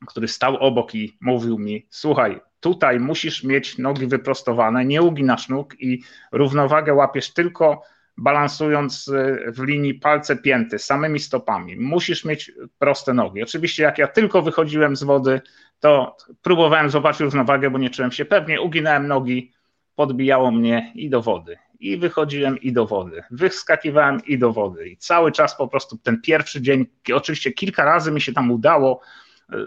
który stał obok i mówił mi: Słuchaj, tutaj musisz mieć nogi wyprostowane, nie uginasz nóg i równowagę łapiesz tylko balansując y, w linii palce pięty, samymi stopami. Musisz mieć proste nogi. Oczywiście, jak ja tylko wychodziłem z wody, to próbowałem zobaczyć równowagę, bo nie czułem się pewnie, uginałem nogi, podbijało mnie i do wody. I wychodziłem i do wody. Wyskakiwałem i do wody. I cały czas po prostu ten pierwszy dzień, oczywiście kilka razy mi się tam udało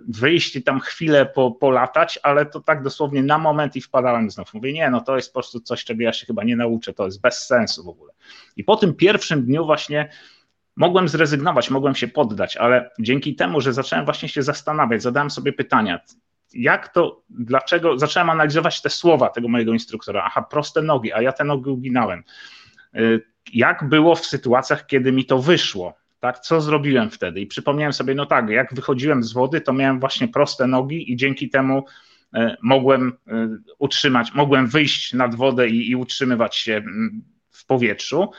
wyjść i tam chwilę po, polatać, ale to tak dosłownie na moment i wpadałem znów. Mówię, nie, no to jest po prostu coś, czego ja się chyba nie nauczę, to jest bez sensu w ogóle. I po tym pierwszym dniu właśnie mogłem zrezygnować, mogłem się poddać, ale dzięki temu, że zacząłem właśnie się zastanawiać, zadałem sobie pytania, jak to, dlaczego, zacząłem analizować te słowa tego mojego instruktora, aha, proste nogi, a ja te nogi uginałem. Y, jak było w sytuacjach, kiedy mi to wyszło? Tak, co zrobiłem wtedy? I przypomniałem sobie, no tak, jak wychodziłem z wody, to miałem właśnie proste nogi i dzięki temu e, mogłem e, utrzymać, mogłem wyjść nad wodę i, i utrzymywać się w powietrzu,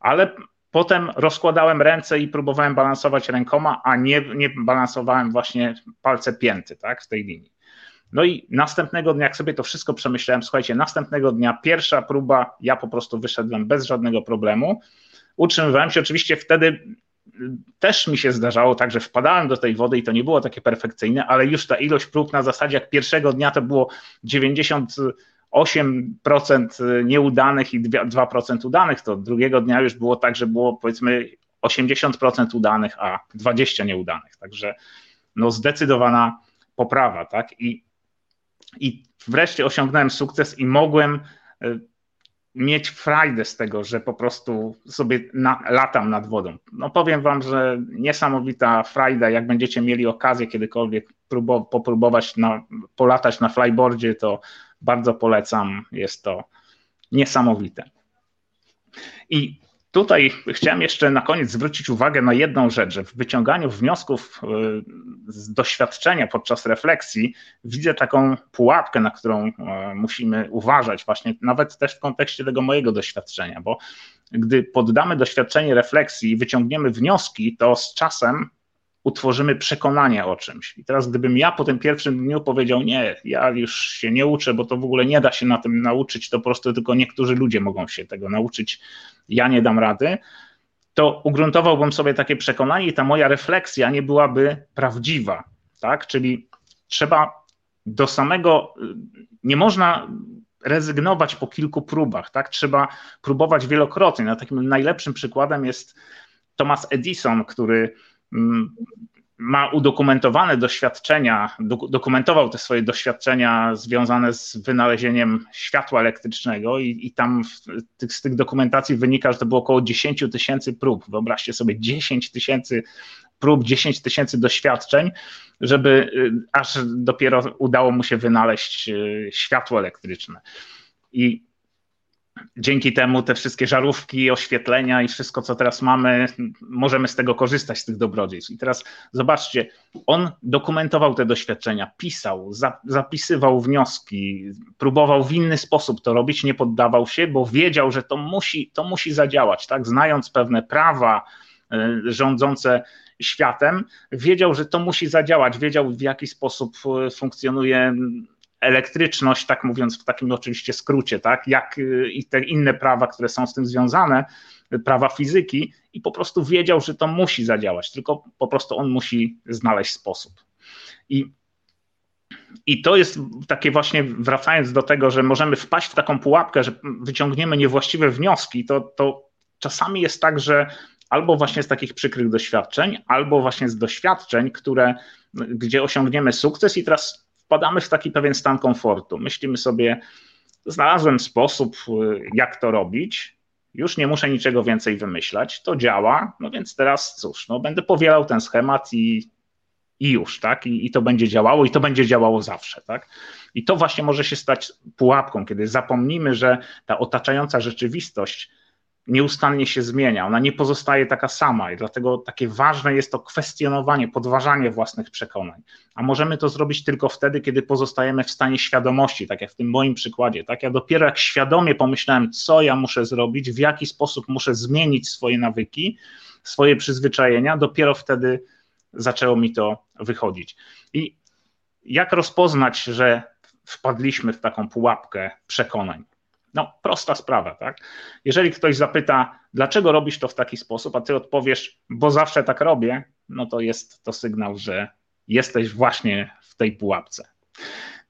ale potem rozkładałem ręce i próbowałem balansować rękoma, a nie, nie balansowałem właśnie palce pięty, tak, w tej linii. No i następnego dnia, jak sobie to wszystko przemyślałem, słuchajcie, następnego dnia pierwsza próba, ja po prostu wyszedłem bez żadnego problemu. Utrzymywałem się oczywiście wtedy też mi się zdarzało tak, że wpadałem do tej wody i to nie było takie perfekcyjne, ale już ta ilość prób na zasadzie jak pierwszego dnia to było 98% nieudanych i 2% udanych, to drugiego dnia już było tak, że było powiedzmy 80% udanych, a 20 nieudanych. Także no zdecydowana poprawa, tak? I, i wreszcie osiągnąłem sukces i mogłem mieć frajdę z tego, że po prostu sobie na, latam nad wodą. No powiem wam, że niesamowita frajda, jak będziecie mieli okazję kiedykolwiek próbo, popróbować na, polatać na flyboardzie, to bardzo polecam, jest to niesamowite. I Tutaj chciałem jeszcze na koniec zwrócić uwagę na jedną rzecz, że w wyciąganiu wniosków y, z doświadczenia podczas refleksji widzę taką pułapkę, na którą y, musimy uważać, właśnie nawet też w kontekście tego mojego doświadczenia, bo gdy poddamy doświadczenie refleksji i wyciągniemy wnioski, to z czasem utworzymy przekonanie o czymś. I teraz, gdybym ja po tym pierwszym dniu powiedział, nie, ja już się nie uczę, bo to w ogóle nie da się na tym nauczyć, to po prostu tylko niektórzy ludzie mogą się tego nauczyć, ja nie dam rady, to ugruntowałbym sobie takie przekonanie i ta moja refleksja nie byłaby prawdziwa, tak? Czyli trzeba do samego, nie można rezygnować po kilku próbach, tak? Trzeba próbować wielokrotnie. Na takim najlepszym przykładem jest Thomas Edison, który ma udokumentowane doświadczenia, dokumentował te swoje doświadczenia związane z wynalezieniem światła elektrycznego i, i tam tych, z tych dokumentacji wynika, że to było około 10 tysięcy prób. Wyobraźcie sobie 10 tysięcy prób, 10 tysięcy doświadczeń, żeby y, aż dopiero udało mu się wynaleźć y, światło elektryczne. I dzięki temu te wszystkie żarówki, oświetlenia i wszystko, co teraz mamy, możemy z tego korzystać, z tych dobrodziejstw. I teraz zobaczcie, on dokumentował te doświadczenia, pisał, zapisywał wnioski, próbował w inny sposób to robić, nie poddawał się, bo wiedział, że to musi, to musi zadziałać, tak? Znając pewne prawa e, rządzące światem, wiedział, że to musi zadziałać, wiedział w jaki sposób e, funkcjonuje elektryczność, tak mówiąc w takim oczywiście skrócie, tak, jak y, i te inne prawa, które są z tym związane, prawa fizyki i po prostu wiedział, że to musi zadziałać, tylko po prostu on musi znaleźć sposób. I, i to jest takie właśnie, wracając do tego, że możemy wpaść w taką pułapkę, że wyciągniemy niewłaściwe wnioski, to, to czasami jest tak, że albo właśnie z takich przykrych doświadczeń, albo właśnie z doświadczeń, które, gdzie osiągniemy sukces i teraz wpadamy w taki pewien stan komfortu. Myślimy sobie, znalazłem sposób, jak to robić. Już nie muszę niczego więcej wymyślać. To działa. No więc teraz cóż, no będę powielał ten schemat i, i już, tak? I, I to będzie działało, i to będzie działało zawsze, tak? I to właśnie może się stać pułapką, kiedy zapomnimy, że ta otaczająca rzeczywistość nieustannie się zmienia, ona nie pozostaje taka sama i dlatego takie ważne jest to kwestionowanie, podważanie własnych przekonań. A możemy to zrobić tylko wtedy, kiedy pozostajemy w stanie świadomości, tak jak w tym moim przykładzie. Tak? Ja dopiero jak świadomie pomyślałem, co ja muszę zrobić, w jaki sposób muszę zmienić swoje nawyki, swoje przyzwyczajenia, dopiero wtedy zaczęło mi to wychodzić. I jak rozpoznać, że wpadliśmy w taką pułapkę przekonań? No, prosta sprawa, tak? Jeżeli ktoś zapyta, dlaczego robisz to w taki sposób, a ty odpowiesz, bo zawsze tak robię, no to jest to sygnał, że jesteś właśnie w tej pułapce.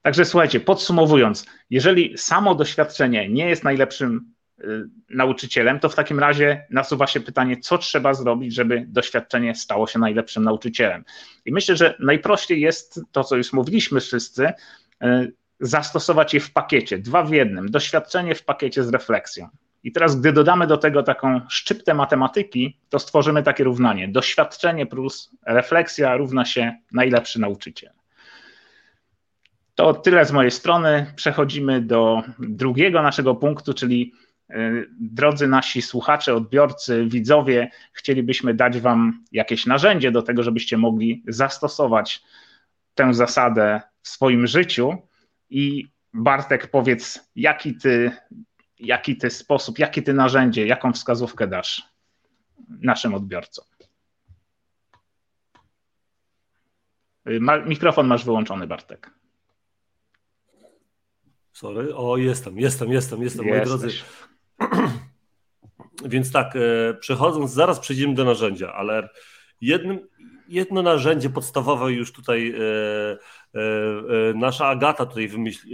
Także słuchajcie, podsumowując, jeżeli samo doświadczenie nie jest najlepszym y, nauczycielem, to w takim razie nasuwa się pytanie, co trzeba zrobić, żeby doświadczenie stało się najlepszym nauczycielem. I myślę, że najprościej jest to, co już mówiliśmy wszyscy, y, zastosować je w pakiecie, dwa w jednym, doświadczenie w pakiecie z refleksją. I teraz, gdy dodamy do tego taką szczyptę matematyki, to stworzymy takie równanie. Doświadczenie plus refleksja równa się najlepszy nauczyciel. To tyle z mojej strony. Przechodzimy do drugiego naszego punktu, czyli y, drodzy nasi słuchacze, odbiorcy, widzowie, chcielibyśmy dać Wam jakieś narzędzie do tego, żebyście mogli zastosować tę zasadę w swoim życiu. I Bartek, powiedz, jaki ty, jaki ty sposób, jakie ty narzędzie, jaką wskazówkę dasz naszym odbiorcom? Mikrofon masz wyłączony, Bartek. Sorry, o jestem, jestem, jestem, jestem, moi drodzy. Więc tak, e, przechodząc, zaraz przejdziemy do narzędzia, ale jednym, jedno narzędzie podstawowe już tutaj e, nasza Agata tutaj wymyśl,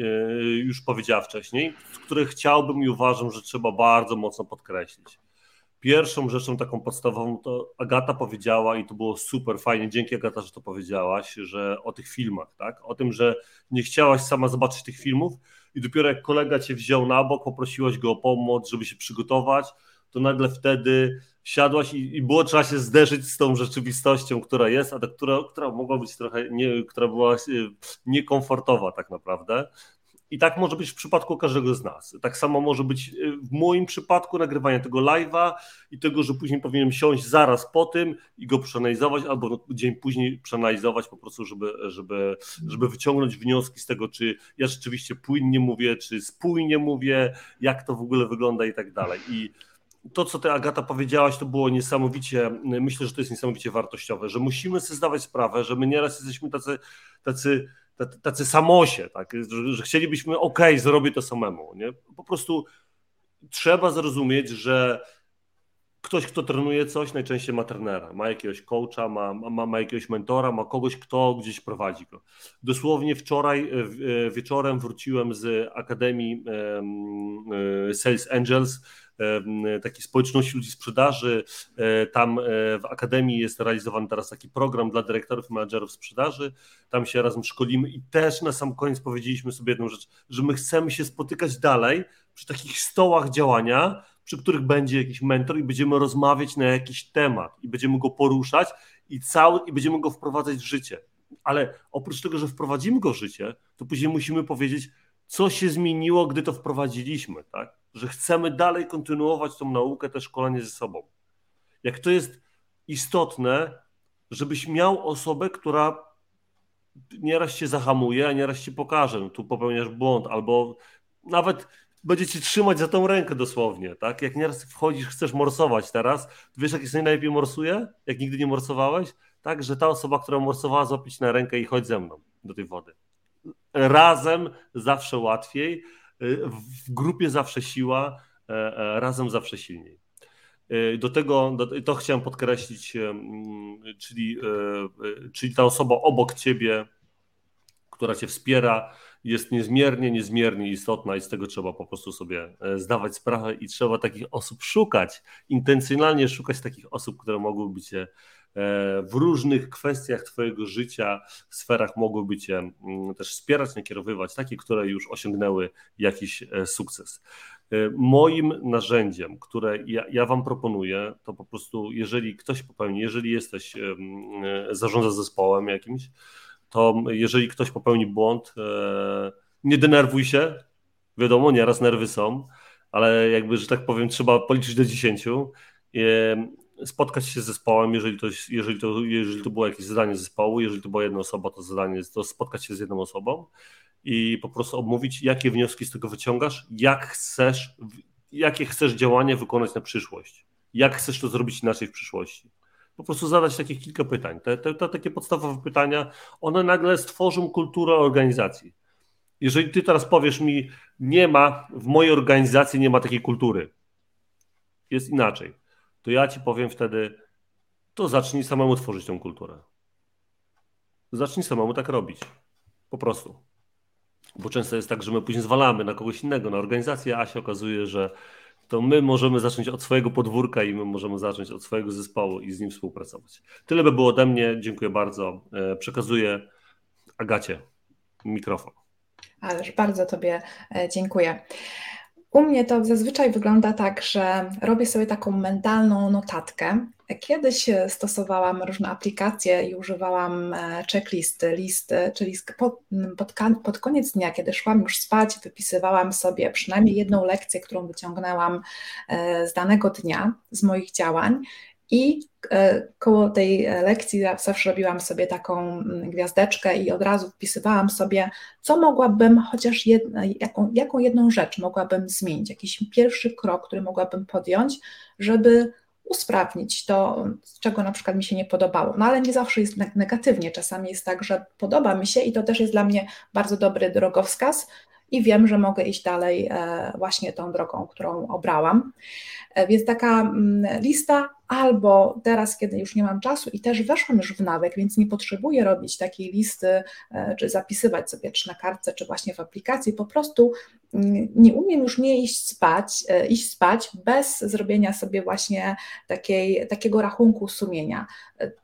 już powiedziała wcześniej, które chciałbym i uważam, że trzeba bardzo mocno podkreślić. Pierwszą rzeczą taką podstawową to Agata powiedziała i to było super fajnie, dzięki Agata, że to powiedziałaś, że o tych filmach, tak? O tym, że nie chciałaś sama zobaczyć tych filmów i dopiero jak kolega cię wziął na bok, poprosiłaś go o pomoc, żeby się przygotować, to nagle wtedy siadłaś i, i było trzeba się zderzyć z tą rzeczywistością, która jest, a ta, która, która mogła być trochę, nie, która była e, niekomfortowa tak naprawdę. I tak może być w przypadku każdego z nas. Tak samo może być e, w moim przypadku nagrywania tego live'a i tego, że później powinienem siąść zaraz po tym i go przeanalizować, albo dzień później przeanalizować po prostu, żeby, żeby, żeby wyciągnąć wnioski z tego, czy ja rzeczywiście płynnie mówię, czy spójnie mówię, jak to w ogóle wygląda i tak dalej. I to, co ty Agata powiedziałaś, to było niesamowicie, myślę, że to jest niesamowicie wartościowe, że musimy sobie zdawać sprawę, że my nieraz jesteśmy tacy, tacy, tacy, samosie, tak? że, że chcielibyśmy, ok, zrobię to samemu. Nie? Po prostu trzeba zrozumieć, że ktoś, kto trenuje coś, najczęściej ma trenera, ma jakiegoś coacha, ma, ma, ma jakiegoś mentora, ma kogoś, kto gdzieś prowadzi go. Dosłownie wczoraj e, wieczorem wróciłem z Akademii e, Sales Angels, takiej społeczności ludzi sprzedaży. E, tam e, w Akademii jest realizowany teraz taki program dla dyrektorów i menadżerów sprzedaży. Tam się razem szkolimy i też na sam koniec powiedzieliśmy sobie jedną rzecz, że my chcemy się spotykać dalej przy takich stołach działania, przy których będzie jakiś mentor i będziemy rozmawiać na jakiś temat i będziemy go poruszać i cały i będziemy go wprowadzać w życie. Ale oprócz tego, że wprowadzimy go w życie, to później musimy powiedzieć, co się zmieniło, gdy to wprowadziliśmy, tak? Że chcemy dalej kontynuować tą naukę, te szkolenie ze sobą. Jak to jest istotne, żebyś miał osobę, która nieraz cię zahamuje, a nieraz ci pokaże, no, tu popełniasz błąd, albo nawet będzie ci trzymać za tą rękę dosłownie, tak? Jak nieraz wchodzisz, chcesz morsować teraz, wiesz jak jest najlepiej morsuje? Jak nigdy nie morsowałeś? Tak, że ta osoba, która morsowała, złapić na rękę i chodź ze mną do tej wody. Razem zawsze łatwiej, w grupie zawsze siła, e, e, razem zawsze silniej. E, do tego to chciałem podkreślić, czyli, czyli ta osoba obok ciebie, która cię wspiera, jest niezmiernie, niezmiernie istotna i z tego trzeba po prostu sobie zdawać sprawę i trzeba takich osób szukać, intencjonalnie szukać takich osób, które mogłyby cię w różnych kwestiach Twojego życia, sferach mogłyby Cię mm, też wspierać, nakierowywać, takie, które już osiągnęły jakiś sukces. Moim narzędziem, które ja, ja, Wam proponuję, to po prostu, jeżeli ktoś popełni, jeżeli jesteś, zarządza zespołem jakimś, to jeżeli ktoś popełni błąd, nie denerwuj się. Wiadomo, nieraz nerwy są, ale jakby, że tak powiem, trzeba policzyć do 10. Spotkać się z zespołem, jeżeli to, jeżeli, to, jeżeli to było jakieś zadanie zespołu, jeżeli to była jedna osoba, to zadanie to spotkać się z jedną osobą i po prostu omówić, jakie wnioski z tego wyciągasz, jak chcesz, jakie chcesz działanie wykonać na przyszłość, jak chcesz to zrobić inaczej w przyszłości. Po prostu zadać takie kilka pytań. Te, te, te takie podstawowe pytania, one nagle stworzą kulturę organizacji. Jeżeli ty teraz powiesz mi, nie ma, w mojej organizacji nie ma takiej kultury, jest inaczej, to ja ci powiem wtedy, to zacznij samemu tworzyć tę kulturę. Zacznij samemu tak robić. Po prostu. Bo często jest tak, że my później zwalamy na kogoś innego, na organizację, a się okazuje, że to my możemy zacząć od swojego podwórka i my możemy zacząć od swojego zespołu i z nim współpracować. Tyle by było ode mnie. Dziękuję bardzo. E, przekazuję Agacie mikrofon. Ależ bardzo Tobie e, dziękuję. U mnie to zazwyczaj wygląda tak, że robię sobie taką mentalną notatkę. Kiedyś stosowałam różne aplikacje i używałam e, checklisty, listy, czyli pod, pod, pod, koniec dnia, kiedy szłam już spać, wypisywałam sobie przynajmniej jedną lekcję, którą wyciągnęłam e, z danego dnia, z moich działań i e, koło tej lekcji zawsze robiłam sobie taką mm, gwiazdeczkę i od razu wpisywałam sobie, co mogłabym, chociaż jedna, jaką, jaką jedną rzecz mogłabym zmienić, jakiś pierwszy krok, który mogłabym podjąć, żeby usprawnić to, czego na przykład mi się nie podobało. No ale nie zawsze jest negatywnie, czasami jest tak, że podoba mi się i to też jest dla mnie bardzo dobry drogowskaz, i wiem, że mogę iść dalej e, właśnie tą drogą, którą obrałam. E, więc taka mm, lista, albo teraz, kiedy już nie mam czasu i też weszłam już w nawyk, więc nie potrzebuję robić takiej listy, e, czy zapisywać sobie, czy na kartce, czy właśnie w aplikacji, po prostu mm, nie umiem już nie iść spać, iść spać bez zrobienia sobie właśnie takiej, takiego rachunku sumienia.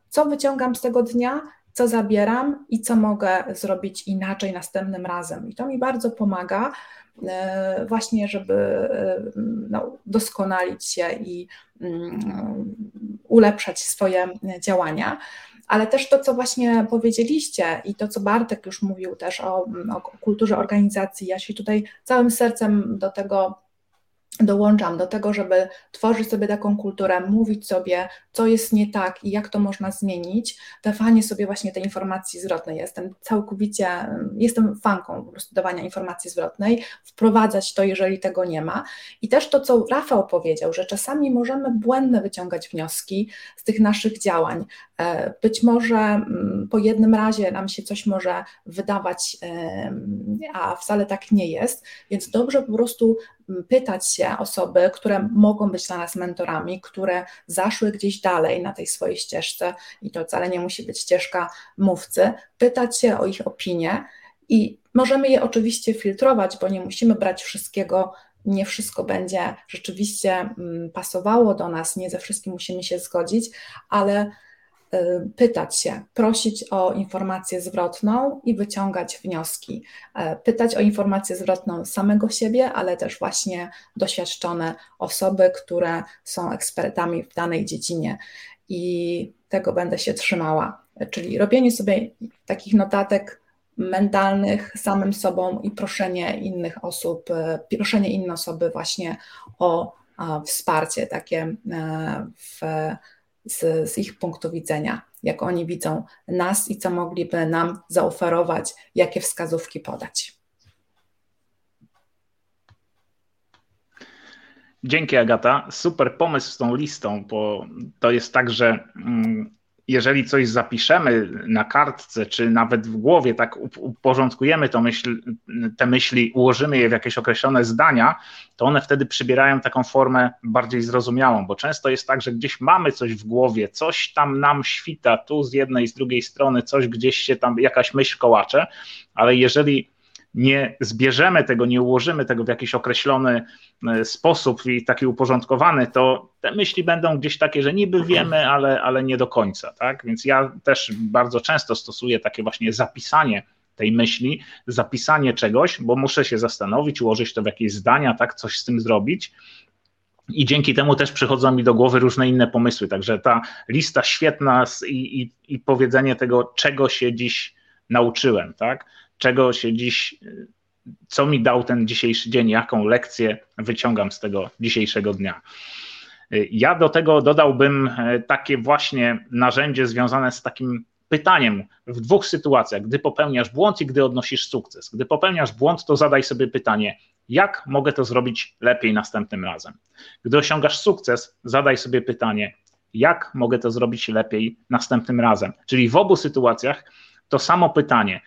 Co wyciągam z tego dnia? Co zabieram i co mogę zrobić inaczej następnym razem. I to mi bardzo pomaga, e, właśnie, żeby e, no, doskonalić się i mm, ulepszać swoje działania. Ale też to, co właśnie powiedzieliście i to, co Bartek już mówił też o, o kulturze organizacji, ja się tutaj całym sercem do tego dołączam do tego, żeby tworzyć sobie taką kulturę, mówić sobie, co jest nie tak i jak to można zmienić, dawanie sobie właśnie tej informacji zwrotnej. Jestem całkowicie, jestem fanką po prostu dawania informacji zwrotnej, wprowadzać to, jeżeli tego nie ma. I też to, co Rafał powiedział, że czasami możemy błędne wyciągać wnioski z tych naszych działań. E, być może mm, po jednym razie nam się coś może wydawać, a wcale tak nie jest, więc dobrze po prostu pytać się osoby, które mogą być dla nas mentorami, które zaszły gdzieś dalej na tej swojej ścieżce i to wcale nie musi być ścieżka mówcy, pytać się o ich opinie i możemy je oczywiście filtrować, bo nie musimy brać wszystkiego nie wszystko będzie rzeczywiście mm, pasowało do nas, nie ze wszystkim musimy się zgodzić, ale pytać się, prosić o informację zwrotną i wyciągać wnioski. E, pytać o informację zwrotną samego siebie, ale też właśnie doświadczone osoby, które są ekspertami w danej dziedzinie. I tego będę się trzymała. Czyli robienie sobie takich notatek mentalnych samym sobą i proszenie innych osób, e, proszenie inne osoby właśnie o wsparcie takie e, w z, z ich punktu widzenia, jak oni widzą nas i co mogliby nam zaoferować, jakie wskazówki podać. Dzięki Agata. Super pomysł z tą listą, bo to jest tak, że mm, jeżeli coś zapiszemy na kartce, czy nawet w głowie, tak uporządkujemy to myśl, te myśli, ułożymy je w jakieś określone zdania, to one wtedy przybierają taką formę bardziej zrozumiałą, bo często jest tak, że gdzieś mamy coś w głowie, coś tam nam świta, tu z jednej, z drugiej strony, coś gdzieś się tam, jakaś myśl kołacze, ale jeżeli nie zbierzemy tego, nie ułożymy tego w jakiś określony e, sposób i taki uporządkowany, to te myśli będą gdzieś takie, że niby wiemy, ale, ale nie do końca. Tak? Więc ja też bardzo często stosuję takie właśnie zapisanie tej myśli, zapisanie czegoś, bo muszę się zastanowić, ułożyć to w jakieś zdania, tak, coś z tym zrobić. I dzięki temu też przychodzą mi do głowy różne inne pomysły. Także ta lista świetna i, i, i powiedzenie tego, czego się dziś nauczyłem, tak? Czego się dziś, co mi dał ten dzisiejszy dzień, jaką lekcję wyciągam z tego dzisiejszego dnia. Ja do tego dodałbym e, takie właśnie narzędzie związane z takim pytaniem w dwóch sytuacjach, gdy popełniasz błąd i gdy odnosisz sukces. Gdy popełniasz błąd, to zadaj sobie pytanie, jak mogę to zrobić lepiej następnym razem. Gdy osiągasz sukces, zadaj sobie pytanie, jak mogę to zrobić lepiej następnym razem. Czyli w obu sytuacjach to samo pytanie.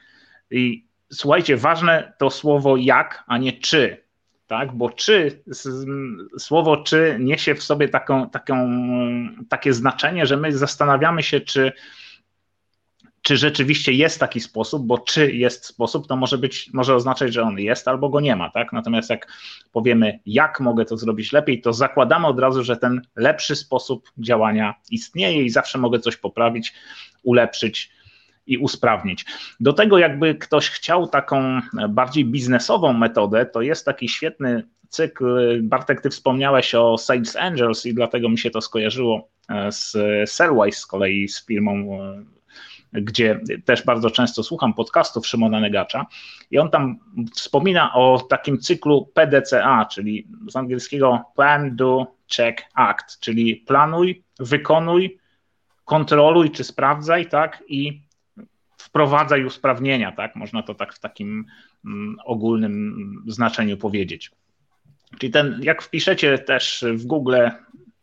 I słuchajcie, ważne to słowo jak, a nie czy. Tak, bo czy, słowo czy niesie w sobie taką, taką, takie znaczenie, że my zastanawiamy się, czy czy rzeczywiście jest taki sposób, bo czy jest sposób, to może być, może oznaczać, że on jest albo go nie ma, tak? Natomiast jak powiemy, jak mogę to zrobić lepiej, to zakładamy od razu, że ten lepszy sposób działania istnieje i zawsze mogę coś poprawić, ulepszyć i usprawnić. Do tego, jakby ktoś chciał taką bardziej biznesową metodę, to jest taki świetny cykl. Bartek, ty wspomniałeś o Sales Angels i dlatego mi się to skojarzyło z Sellwise z kolei z firmą gdzie też bardzo często słucham podcastów Szymona Negacza i on tam wspomina o takim cyklu PDCA, czyli z angielskiego Plan, Do, Check, Act, czyli planuj, wykonuj, kontroluj czy sprawdzaj, tak, i wprowadzaj usprawnienia, tak, można to tak w takim mm, ogólnym znaczeniu powiedzieć. Czyli ten, jak wpiszecie też w Google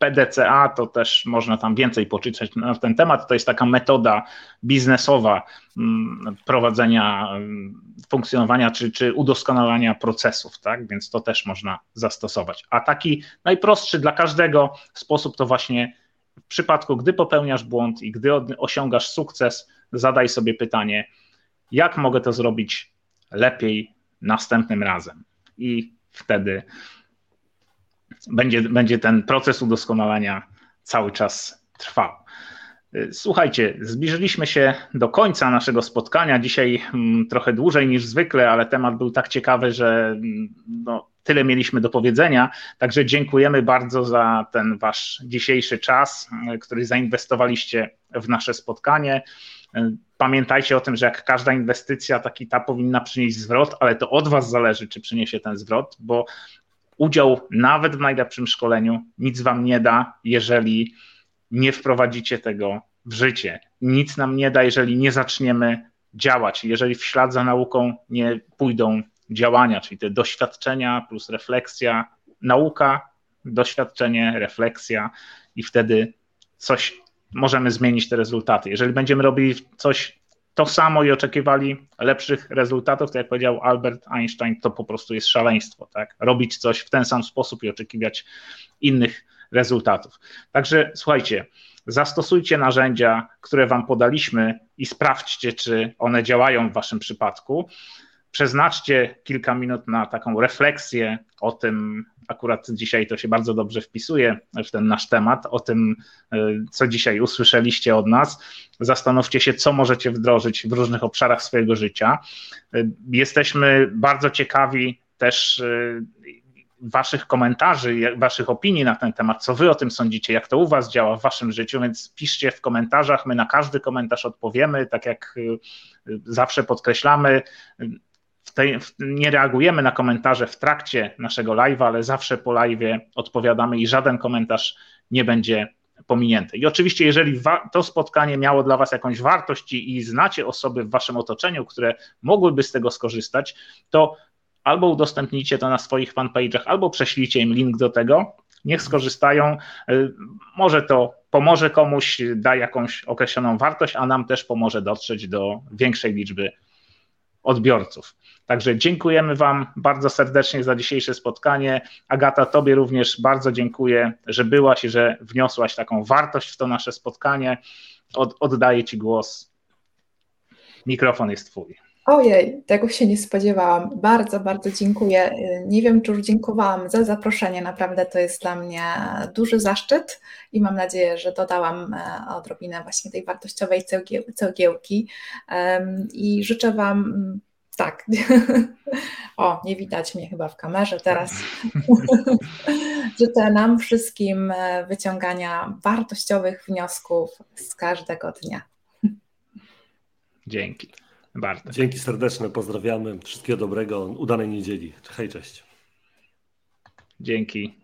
PDCA, to też można tam więcej poczytać na ten temat. To jest taka metoda biznesowa mm, prowadzenia, mm, funkcjonowania czy, czy udoskonalania procesów, tak? Więc to też można zastosować. A taki najprostszy dla każdego sposób to właśnie w przypadku, gdy popełniasz błąd i gdy osiągasz sukces, zadaj sobie pytanie, jak mogę to zrobić lepiej następnym razem. I wtedy będzie, będzie ten proces udoskonalania cały czas trwał. Słuchajcie, zbliżyliśmy się do końca naszego spotkania. Dzisiaj mm, trochę dłużej niż zwykle, ale temat był tak ciekawy, że mm, no, tyle mieliśmy do powiedzenia. Także dziękujemy bardzo za ten Wasz dzisiejszy czas, który zainwestowaliście w nasze spotkanie. Pamiętajcie o tym, że jak każda inwestycja, taki ta powinna przynieść zwrot, ale to od Was zależy, czy przyniesie ten zwrot, bo udział nawet w najlepszym szkoleniu nic wam nie da, jeżeli nie wprowadzicie tego w życie. Nic nam nie da, jeżeli nie zaczniemy działać, jeżeli w ślad za nauką nie pójdą działania, czyli te doświadczenia plus refleksja, nauka, doświadczenie, refleksja i wtedy coś możemy zmienić te rezultaty. Jeżeli będziemy robili coś to samo i oczekiwali lepszych rezultatów, to jak powiedział Albert Einstein, to po prostu jest szaleństwo, tak? Robić coś w ten sam sposób i oczekiwać innych rezultatów. Także słuchajcie, zastosujcie narzędzia, które Wam podaliśmy i sprawdźcie, czy one działają w Waszym przypadku przeznaczcie kilka minut na taką refleksję o tym, akurat dzisiaj to się bardzo dobrze wpisuje w ten nasz temat, o tym, e, co dzisiaj usłyszeliście od nas. Zastanówcie się, co możecie wdrożyć w różnych obszarach swojego życia. E, jesteśmy bardzo ciekawi też e, Waszych komentarzy, Waszych opinii na ten temat, co Wy o tym sądzicie, jak to u Was działa w Waszym życiu, więc piszcie w komentarzach. My na każdy komentarz odpowiemy, tak jak zawsze podkreślamy tej, nie reagujemy na komentarze w trakcie naszego live'a, ale zawsze po live'ie odpowiadamy i żaden komentarz nie będzie pominięty. I oczywiście, jeżeli to spotkanie miało dla Was jakąś wartość i, i znacie osoby w Waszym otoczeniu, które mogłyby z tego skorzystać, to albo udostępnijcie to na swoich fanpage'ach, albo prześlijcie im link do tego, niech skorzystają. Y, może to pomoże komuś, da jakąś określoną wartość, a nam też pomoże dotrzeć do większej liczby odbiorców. Także dziękujemy Wam bardzo serdecznie za dzisiejsze spotkanie. Agata, Tobie również bardzo dziękuję, że byłaś i że wniosłaś taką wartość w to nasze spotkanie. Od, oddaję Ci głos. Mikrofon jest Twój. Ojej, tego się nie spodziewałam. Bardzo, bardzo dziękuję. Nie wiem, czy już dziękowałam za zaproszenie. Naprawdę to jest dla mnie duży zaszczyt i mam nadzieję, że dodałam e, odrobinę właśnie tej wartościowej cegiełki. I życzę Wam tak. O, nie widać mnie chyba w kamerze teraz. Życzę nam wszystkim e, wyciągania wartościowych wniosków z każdego dnia. Dzięki. Bardzo. Dzięki serdeczne, pozdrawiamy. Wszystkiego dobrego, udanej niedzieli. Hej, cześć. Dzięki.